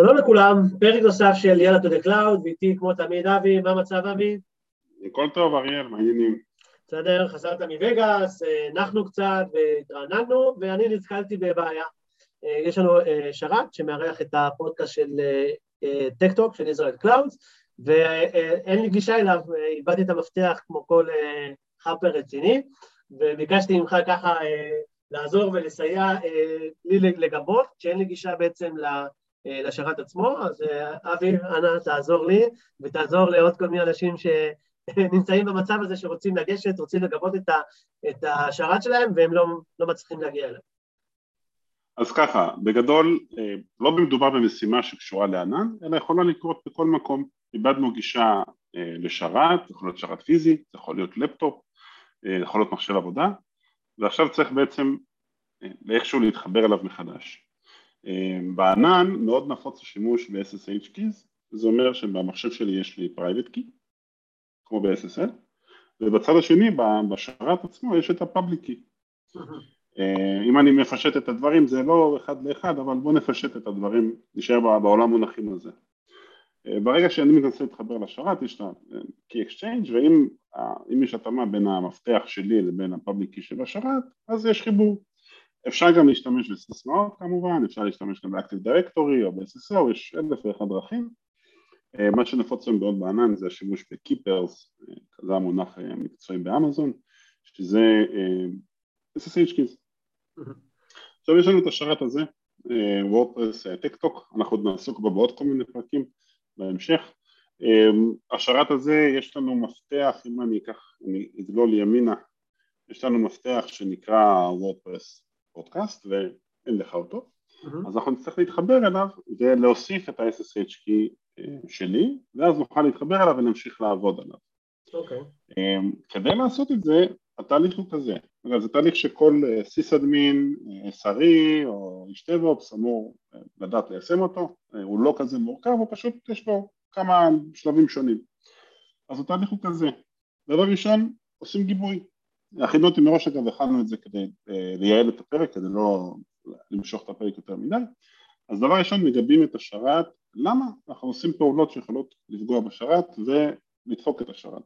שלום לכולם, פרק נוסף של יאללה to the cloud, ואיתי כמו תמיד אבי, מה המצב אבי? הכל טוב אריאל, מה העניינים. בסדר, חזרת מווגאס, נחנו קצת והתרעננו, ואני נתקלתי בבעיה. אה, יש לנו אה, שרת שמארח את הפודקאסט של Tech Talk, של Israel Clouds, ואין לי גישה אליו, איבדתי את המפתח כמו כל חאפר רציני, וביקשתי ממך ככה לעזור ולסייע לי לגבות, שאין לי גישה בעצם לשרת עצמו, אז אבי, אנא תעזור לי, ותעזור לעוד כל מיני אנשים שנמצאים במצב הזה שרוצים לגשת, רוצים לגבות את השרת שלהם, והם לא, לא מצליחים להגיע אליו. אז ככה, בגדול, לא מדובר במשימה שקשורה לענן, אלא יכולה לקרות בכל מקום. איבדנו גישה לשרת, יכול להיות שרת פיזי, זה יכול להיות לפטופ, יכול להיות מחשב עבודה, ועכשיו צריך בעצם לאיכשהו להתחבר אליו מחדש. בענן מאוד נפוץ השימוש ב-SSH keys, זה אומר שבמחשב שלי יש לי private key, כמו ב-SSL, ובצד השני, בשרת עצמו, יש את ה-public key. אם אני מפשט את הדברים זה לא אחד לאחד, אבל בואו נפשט את הדברים, נשאר בעולם מונחים הזה. ברגע שאני מנסה להתחבר לשרת, יש את ה-key exchange, ואם יש התאמה בין המפתח שלי לבין ה-public key של השרת, אז יש חיבור. אפשר גם להשתמש בסיסמאות כמובן, אפשר להשתמש גם ב-Active Directory או ב-SSO, יש אלף ואחד דרכים. מה שנפוץ היום מאוד בענן זה השימוש ב- key pairs, זה המונח המקצועי באמזון, שזה SSH keys. עכשיו יש לנו את השרת הזה, WordPress Tech Talk, אנחנו עוד נעסוק בו בעוד כל מיני פרקים בהמשך. השרת הזה יש לנו מפתח, אם אני אקח, אני אגלול ימינה, יש לנו מפתח שנקרא וורדפרס פודקאסט ואין לך אותו, mm-hmm. אז אנחנו נצטרך להתחבר אליו ולהוסיף את ה-SSH key שלי, ואז נוכל להתחבר אליו ונמשיך לעבוד עליו. אוקיי. Okay. כדי לעשות את זה, התהליך הוא כזה, זה תהליך שכל סיסאדמין, שרי או איש DevOps אמור לדעת ליישם אותו, הוא לא כזה מורכב, הוא פשוט יש בו כמה שלבים שונים. אז התהליך הוא כזה, דבר ראשון עושים גיבוי, הכינו אותי מראש אגב, הכנו את זה כדי לייעל את הפרק, כדי לא למשוך את הפרק יותר מדי, אז דבר ראשון מגבים את השרת, למה? אנחנו עושים פעולות שיכולות לפגוע בשרת ולדפוק את השרת.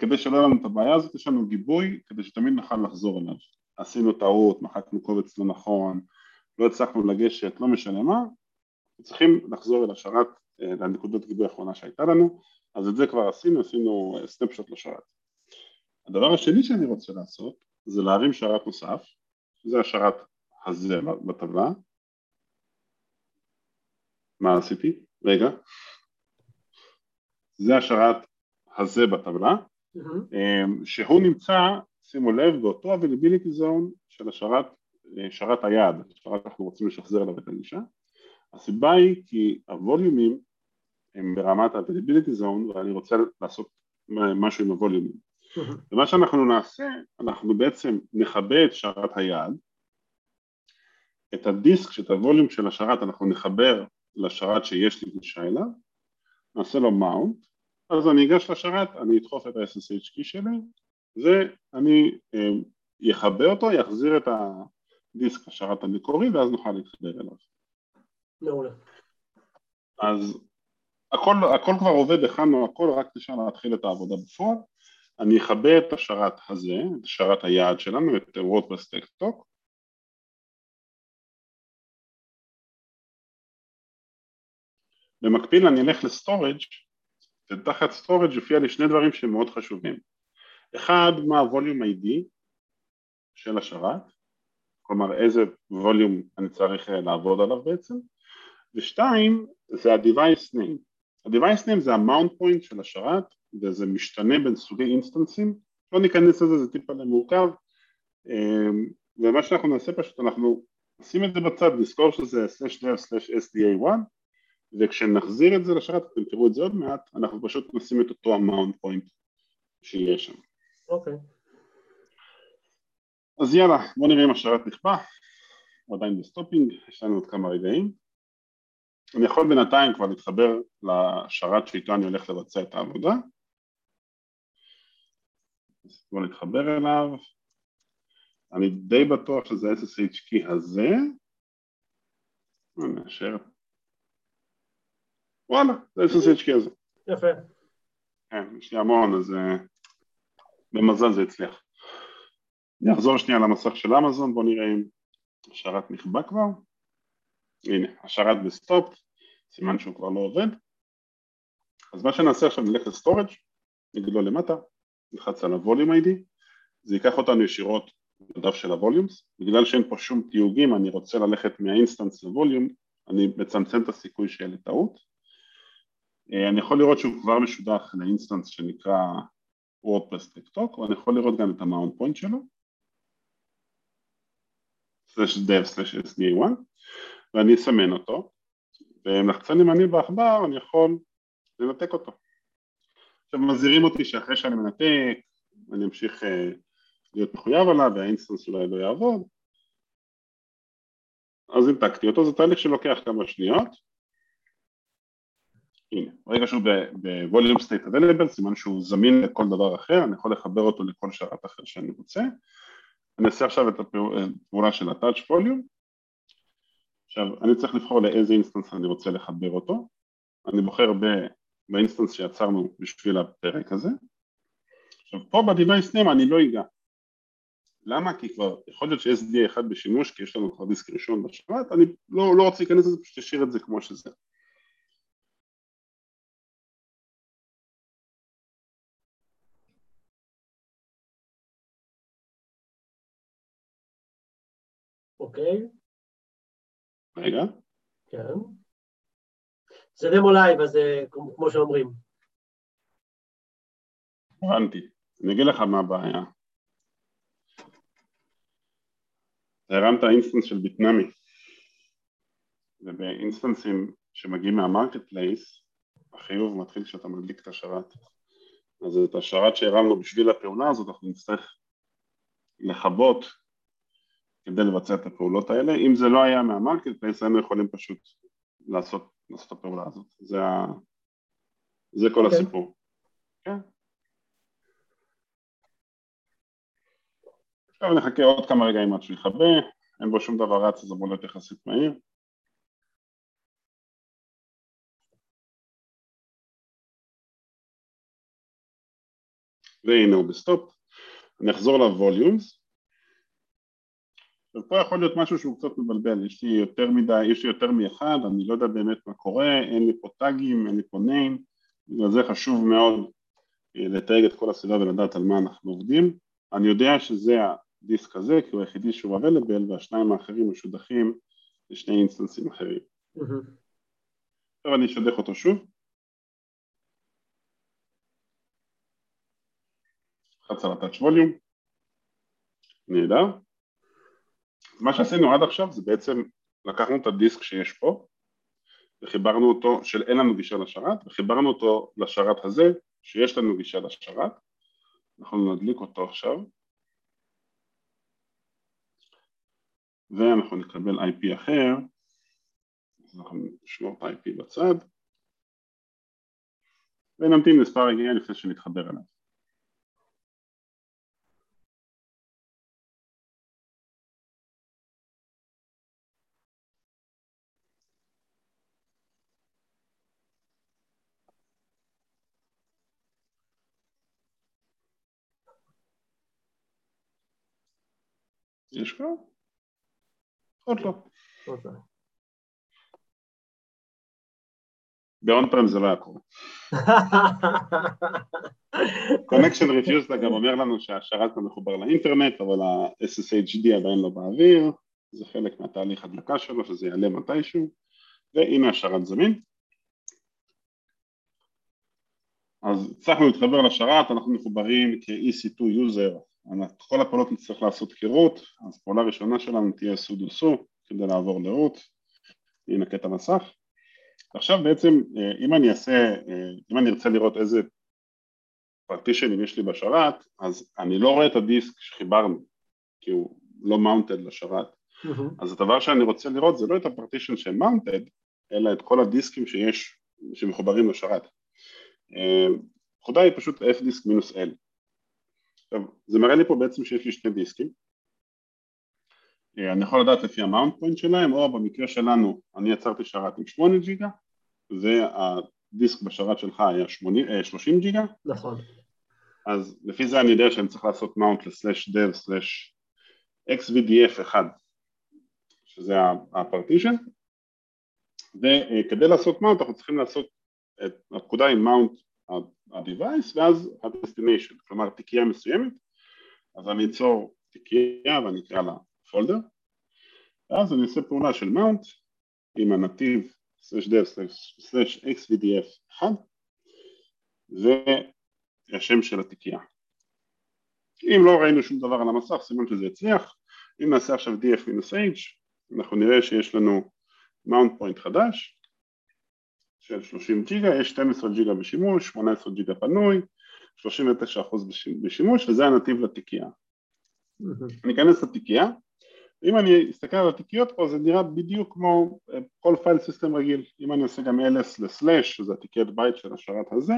כדי שלא יהיה לנו את הבעיה הזאת, יש לנו גיבוי כדי שתמיד נוכל לחזור אליו. עשינו טעות, מחקנו קובץ לא נכון, לא הצלחנו לגשת, לא משנה מה, צריכים לחזור אל השרת, לנקודות גיבוי האחרונה שהייתה לנו, אז את זה כבר עשינו, עשינו סנפשוט לשרת. הדבר השני שאני רוצה לעשות זה להרים שרת נוסף, שזה השרת הזה בטבלה. מה עשיתי? רגע. זה השרת הזה בטבלה, mm-hmm. שהוא נמצא, שימו לב, באותו availability zone של השרת, שרת היעד, שרת אנחנו רוצים לשחזר אליו את הגישה. הסיבה היא כי הווליומים הם ברמת ה-availability zone ואני רוצה לעשות משהו עם הווליומים. ומה שאנחנו נעשה, אנחנו בעצם נכבה את שרת היעד, את הדיסק, את הווליום של השרת אנחנו נחבר לשרת שיש לי גישה אליו, נעשה לו מאונט, אז אני אגש לשרת, אני אדחוף את ה-SSH key שלי, ואני יכבה אותו, יחזיר את הדיסק לשרת המקורי, ואז נוכל להתחבר אליו. מעולה. אז הכל, הכל כבר עובד, הכנו הכל, רק נשאר להתחיל את העבודה בפועל. אני אכבה את השרת הזה, את שרת היעד שלנו, את WordPress Tech Talk במקביל אני אלך ל storage ותחת storage יופיע לי שני דברים שהם מאוד חשובים. אחד, מה ה volume ID של השרת כלומר איזה volume אני צריך לעבוד עליו בעצם. ושתיים, זה ה-device name. ה-device name זה ה-mount point של השרת וזה משתנה בין סוגי אינסטנסים, לא ניכנס לזה, זה טיפה למורכב אמ, ומה שאנחנו נעשה פשוט, אנחנו נשים את זה בצד, נזכור שזה /dev/sda1 וכשנחזיר את זה לשרת, אתם תראו את זה עוד מעט, אנחנו פשוט נשים את אותו ה mount point שיש שם. אוקיי. Okay. אז יאללה, בואו נראה אם השרת נכבה, הוא עדיין ב stopping, יש לנו עוד כמה רגעים. אני יכול בינתיים כבר להתחבר לשרת שאיתו אני הולך לבצע את העבודה. אז בואו נתחבר אליו, אני די בטוח שזה SSH key הזה, נאשר וואלה, זה SSH key הזה. יפה. כן, יש לי המון, אז אה, במזל זה הצליח. אני אחזור שנייה למסך של אמזון, בואו נראה אם השרת נכבה כבר. הנה, השרת ב stop, סימן שהוא כבר לא עובד. אז מה שנעשה עכשיו נלך ל storage, נגלול למטה, נלחץ על ה volume ID, זה ייקח אותנו ישירות לדף של ה volumes, בגלל שאין פה שום תיוגים, אני רוצה ללכת מה instance ל volume, אני מצמצם את הסיכוי שיהיה לי טעות. אה, אני יכול לראות שהוא כבר משודך ל instance שנקרא WordPress Tech Talk, ואני יכול לראות גם את ה mount point שלו, slash dev slash sda1, ואני אסמן אותו, ועם לחצן ימני בעכבר אני יכול לנתק אותו. עכשיו מזהירים אותי שאחרי שאני מנתק אני אמשיך אה, להיות מחויב עליו וה instance אולי לא יעבוד. אז ניתקתי אותו, זה תהליך שלוקח כמה שניות. הנה, ברגע שהוא ב-volume state available, סימן שהוא זמין לכל דבר אחר, אני יכול לחבר אותו לכל שרת אחר שאני רוצה. אני אעשה עכשיו את הפעולה של ה-attach עכשיו, אני צריך לבחור לאיזה instance אני רוצה לחבר אותו. אני בוחר באינסטנס שיצרנו בשביל הפרק הזה עכשיו פה ב-Device Name אני לא אגע למה? כי כבר יכול להיות ש-SDA אחד בשימוש כי יש לנו כבר דיסק ראשון בשרת אני לא, לא רוצה להיכנס לזה, פשוט אשאיר את זה כמו שזה אוקיי. רגע. כן. זה דמו live, אז כמו שאומרים. הבנתי. אני אגיד לך מה הבעיה. הרמת instance של Bitnami ובאינסטנסים שמגיעים מה marketplace החיוב מתחיל כשאתה מדליק את השרת אז את השרת שהרמנו בשביל הפעולה הזאת אנחנו נצטרך לכבות כדי לבצע את הפעולות האלה אם זה לא היה מה marketplace היינו יכולים פשוט לעשות, לעשות את הפעולה הזאת זה, ה... זה כל okay. אוקיי. הסיפור כן עכשיו נחכה עוד כמה רגעים עד שהוא יכבה, אין בו שום דבר רץ אז אמור להיות יחסית מהיר. והנה הוא ב stop. אני אחזור ל volumes. ופה יכול להיות משהו שהוא קצת מבלבל, יש לי יותר מדי, יש לי יותר מאחד, אני לא יודע באמת מה קורה, אין לי פה טאגים, אין לי פה name, בגלל זה חשוב מאוד אה, לתייג את כל הסביבה ולדעת על מה אנחנו עובדים. אני יודע שזה הדיסק הזה כי הוא היחידי שהוא available והשניים האחרים משודכים לשני אינסטנסים אחרים. עכשיו אני אשדך אותו שוב. לחץ על volume, נהדר. מה שעשינו עד עכשיו זה בעצם לקחנו את הדיסק שיש פה וחיברנו אותו, של אין לנו גישה לשרת, וחיברנו אותו לשרת הזה שיש לנו גישה לשרת, אנחנו נדליק אותו עכשיו. ואנחנו נקבל IP אחר, אז אנחנו נשמור את ה-IP בצד. ונמתין מספר רגעים לפני שנתחבר אליו. יש כבר? עוד לא. ב-on prem זה לא היה קורה. connection refused גם אומר לנו שהשרת לא מחובר לאינטרנט אבל ה-SSHD עדיין לא באוויר זה חלק מהתהליך הדלקה שלו שזה יעלה מתישהו והנה השרת זמין אז הצלחנו להתחבר לשרת, אנחנו מחוברים כ-EC2 user כל הפעולות נצטרך לעשות כ root, אז פעולה ראשונה שלנו תהיה sudo su כדי לעבור ל root, ינקה את המסך. עכשיו בעצם אה, אם אני אעשה, אה, אם אני ארצה לראות איזה פרטישנים יש לי בשרת, אז אני לא רואה את הדיסק שחיברנו, כי הוא לא מאונטד לשרת, mm-hmm. אז הדבר שאני רוצה לראות זה לא את הפרטישן שהם מאונטד, אלא את כל הדיסקים שיש, שמחוברים לשרת. הנקודה אה, היא פשוט f דיסק מינוס l. עכשיו, זה מראה לי פה בעצם שיש לי שני דיסקים. אה, אני יכול לדעת לפי המאונט פוינט שלהם, או במקרה שלנו אני יצרתי שרת עם 8 ג'יגה, והדיסק בשרת שלך היה 80, 30 אה, ג'יגה. נכון. אז לפי זה אני יודע שאני צריך לעשות mount ל-slash dev slash xvdf 1 שזה הפרטישן וכדי לעשות mount אנחנו צריכים לעשות הפקודה עם mount ה-device ואז ה-destination, כלומר תיקייה מסוימת. אז אני אצור תיקייה ואני אקרא לה פולדר ואז אני אעשה פעולה של mount עם הנתיב slash dev slash xvdf 1 והשם של התיקייה. אם לא ראינו שום דבר על המסך סימן שזה הצליח. אם נעשה עכשיו df-h אנחנו נראה שיש לנו mount point חדש של 30 ג'יגה, יש 12 ג'יגה בשימוש, 18 ג'יגה פנוי, 39% בשימוש וזה הנתיב לתיקייה. אני אכנס לתיקייה, אם אני אסתכל על התיקיות פה זה נראה בדיוק כמו אה, כל file system רגיל, אם אני עושה גם ls לסלאש, שזה התיקיית בית של השרת הזה,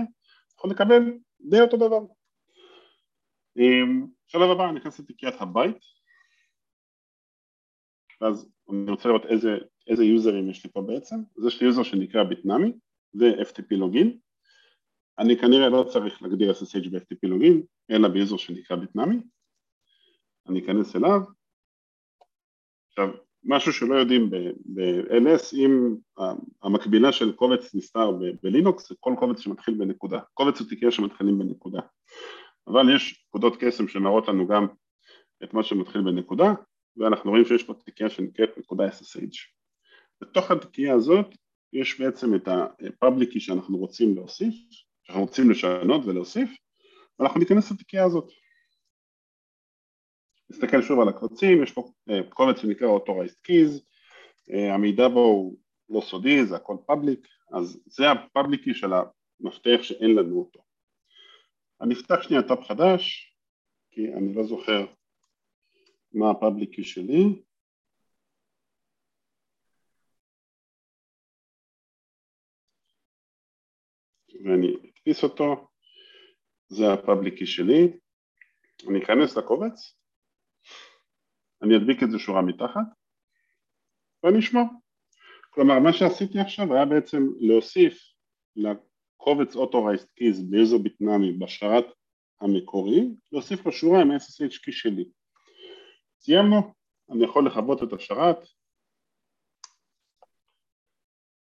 יכול לקבל די אותו דבר. שלב הבא אני אכנס לתיקיית הבית, ואז אני רוצה לראות איזה, איזה יוזרים יש לי פה בעצם, אז יש לי יוזר שנקרא Bitnami, זה FTP לוגין, אני כנראה לא צריך להגדיר SSH ב-FTP לוגין, אלא ביוזר שנקרא ביטנאמי, אני אכנס אליו, עכשיו משהו שלא יודעים ב-LS, אם המקבילה של קובץ נסתר בלינוקס זה כל קובץ שמתחיל בנקודה, קובץ הוא תיקייה שמתחילים בנקודה, אבל יש נקודות קסם שמראות לנו גם את מה שמתחיל בנקודה, ואנחנו רואים שיש פה תיקייה שנקראת נקודה SSH. בתוך התיקייה הזאת יש בעצם את ה-public שאנחנו רוצים להוסיף, שאנחנו רוצים לשנות ולהוסיף, ואנחנו ניכנס לתיקייה הזאת. נסתכל שוב על הקבצים, יש פה אה, קובץ שנקרא Authorized Keys, אה, המידע בו הוא לא סודי, זה הכל public, אז זה ה-public של המפתח שאין לנו אותו. אני אפתח שנייה טאפ חדש, כי אני לא זוכר מה ה public key שלי ואני אדפיס אותו, זה ה public key שלי, אני אכנס לקובץ, אני אדביק את זה שורה מתחת ואני אשמור. כלומר מה שעשיתי עכשיו היה בעצם להוסיף לקובץ Authorized Keys ביוזר Bitnami בשרת המקורי, להוסיף לו שורה עם SSH key שלי. סיימנו, אני יכול לכבות את השרת,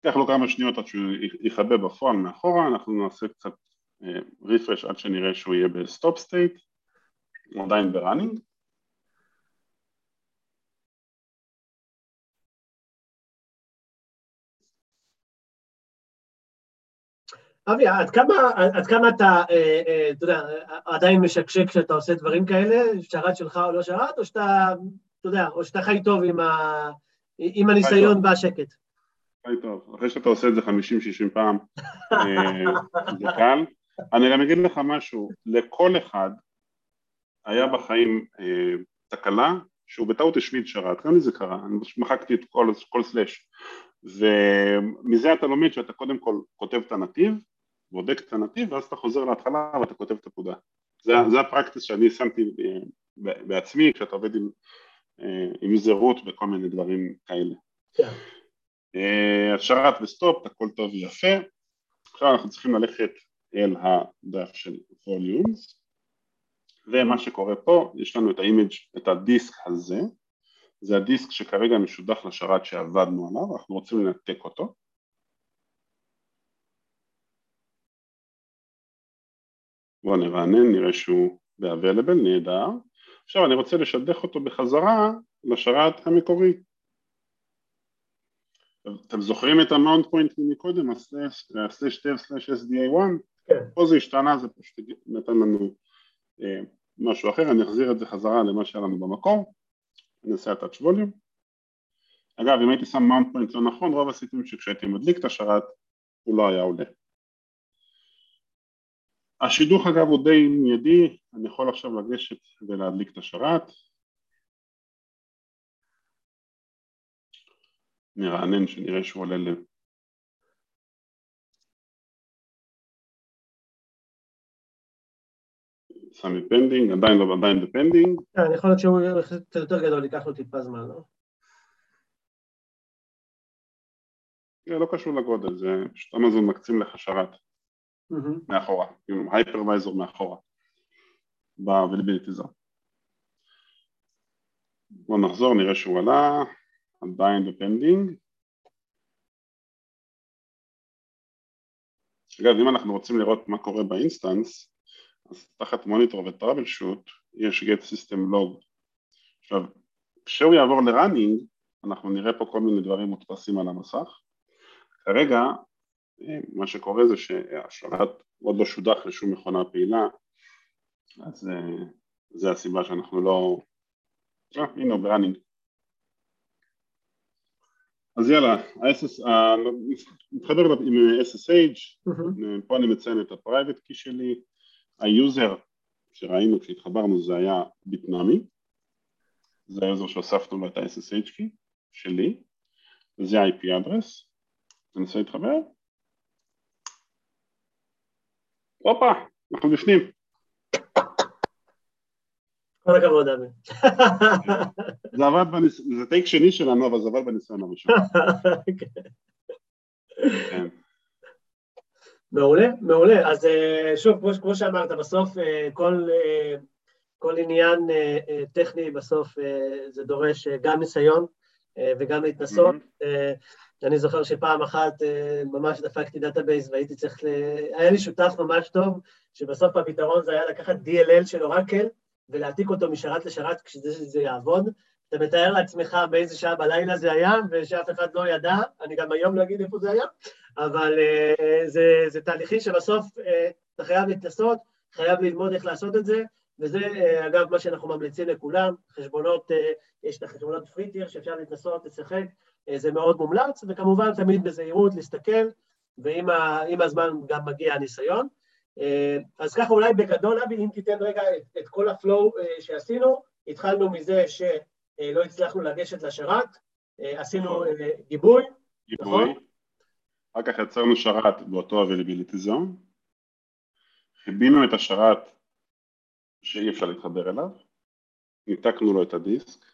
ייקח לו כמה שניות עד שהוא יכבה בפועל מאחורה, אנחנו נעשה קצת refresh אה, עד שנראה שהוא יהיה ב stop state, הוא עדיין ב running. אבי, עד כמה, עד כמה אתה, אה, אה, אתה יודע, עדיין משקשק כשאתה עושה דברים כאלה, שרת שלך או לא שרת, או שאתה, אתה יודע, או שאתה חי טוב עם, ה, עם הניסיון והשקט? חי טוב, אחרי שאתה עושה את זה 50-60 פעם, אה, זה קל. אני גם אגיד לך משהו, לכל אחד היה בחיים תקלה שהוא בטעות השמיד שרת, גם לי זה קרה, אני מחקתי את כל, כל סלאש ומזה אתה לומד שאתה קודם כל כותב את הנתיב בודק את הנתיב ואז אתה חוזר להתחלה ואתה כותב את הפקודה. זה, זה ה practice שאני שמתי אה, בעצמי כשאתה עובד עם, אה, עם זהות וכל מיני דברים כאלה. אה, השרת ב stop, הכל טוב ויפה. עכשיו אנחנו צריכים ללכת אל הדף של volumes ומה שקורה פה, יש לנו את ה image, את הדיסק הזה, זה הדיסק שכרגע משודח לשרת שעבדנו עליו, אנחנו רוצים לנתק אותו בואו נרענן, נראה שהוא ב-available, נהדר. עכשיו אני רוצה לשדך אותו בחזרה לשרת המקורי. אתם זוכרים את ה-mount point מקודם, ה-slash dev slash sda1? כן. פה זה השתנה, זה פשוט נתן לנו אה, משהו אחר, אני אחזיר את זה חזרה למה שהיה לנו במקור, אני אעשה את touch volume. אגב, אם הייתי שם mount point לא נכון, רוב הסיכויים שכשהייתי מדליק את השרת הוא לא היה עולה. השידוך אגב הוא די מיידי, אני יכול עכשיו לגשת ולהדליק את השרת. נרענן שנראה שהוא עולה ל... שם pending, עדיין לא, עדיין ב pending. כן, יכול להיות שהוא קצת יותר גדול, ייקח לו טיפה זמן, לא? זה לא קשור לגודל, זה פשוט אמזון מקצים לך שרת. מאחורה, כאילו hypervisor מאחורה, ב-availability zone. בואו נחזור, נראה שהוא עלה, עדיין ב pending. אגב, אם אנחנו רוצים לראות מה קורה ב instance, אז תחת monitor ו troubleshoot יש get system log. עכשיו, כשהוא יעבור ל running, אנחנו נראה פה כל מיני דברים מודפסים על המסך. כרגע, אה, מה שקורה זה שהשרת עוד לא שודך לשום מכונה פעילה, אז אה, זה הסיבה שאנחנו לא... אה, הנה הוא ב running. אז יאללה, ה-SS, נתחבר עם SSH, מהמם. פה אני מציין את ה-private key שלי, היוזר שראינו כשהתחברנו זה היה Bitnami, זה היוזר שהוספנו לו את ה-SSH key שלי, וזה ה-IP address, ננסה להתחבר, הופה, אנחנו בפנים, כל הכבוד, אבי. זה עבד, בניס... זה טייק שני שלנו אבל זה עבד בניסיון הראשון, כן. מעולה, מעולה. אז אה, שוב, כמו, כמו שאמרת, בסוף אה, כל, אה, כל עניין טכני, בסוף זה דורש גם ניסיון וגם להתנסות. אה, אני זוכר שפעם אחת ממש דפקתי database והייתי צריך ל... היה לי שותף ממש טוב, שבסוף הפתרון זה היה לקחת DLL של Oracle ולהעתיק אותו משרת לשרת כשזה שזה יעבוד. אתה מתאר לעצמך באיזה שעה בלילה זה היה, ושאף אחד לא ידע, אני גם היום לא אגיד איפה זה היה, אבל uh, זה, זה תהליכים שבסוף uh, אתה חייב להתנסות, חייב ללמוד איך לעשות את זה, וזה uh, אגב מה שאנחנו ממליצים לכולם, חשבונות, uh, יש את החשבונות פריטיר שאפשר להתנסות, לשחק, uh, זה מאוד מומלץ, וכמובן תמיד בזהירות להסתכל, ועם הזמן גם מגיע הניסיון. Uh, אז ככה אולי בגדול, אבי, אם תיתן רגע את, את כל הפלואו uh, שעשינו, התחלנו מזה שלא הצלחנו לגשת לשרת, uh, עשינו uh, גיבוי, גיבוי, נכון. אחר כך יצרנו שרת באותו availability zone, חיבינו את השרת שאי אפשר להתחבר אליו, ניתקנו לו את הדיסק,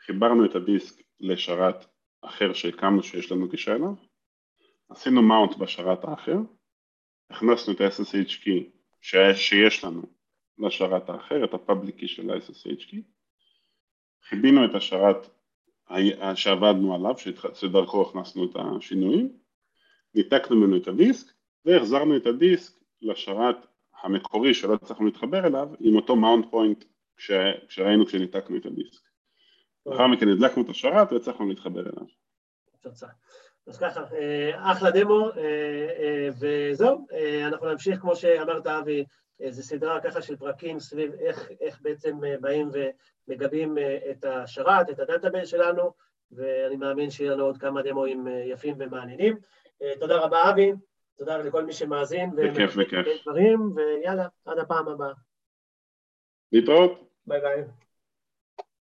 חיברנו את הדיסק לשרת אחר שהקמנו שיש לנו גישה אליו, עשינו mount בשרת האחר, הכנסנו את ה-SSH key שיש, שיש לנו לשרת האחר, את ה-public key של ה-SSH key, כיבינו את השרת שעבדנו עליו, שדרכו הכנסנו את השינויים, ניתקנו ממנו את הדיסק והחזרנו את הדיסק לשרת המקורי שלא הצלחנו להתחבר אליו עם אותו mount point כש, כשראינו כשניתקנו את הדיסק. לאחר מכן הדלקנו את השרת והצלחנו להתחבר אליו. אז ככה, אה, אחלה דמו, אה, אה, וזהו, אנחנו נמשיך, כמו שאמרת, אבי, זו סדרה ככה של פרקים סביב איך, איך בעצם אה, באים ומגבים אה, את השרת, את ה database שלנו, ואני מאמין שיהיה לנו עוד כמה דמוים אה, יפים ומעניינים. תודה רבה, אבי, תודה לכל מי שמאזין. בכיף, בכיף. לדברים, ויאללה, עד הפעם הבאה. להתראות. ביי ביי.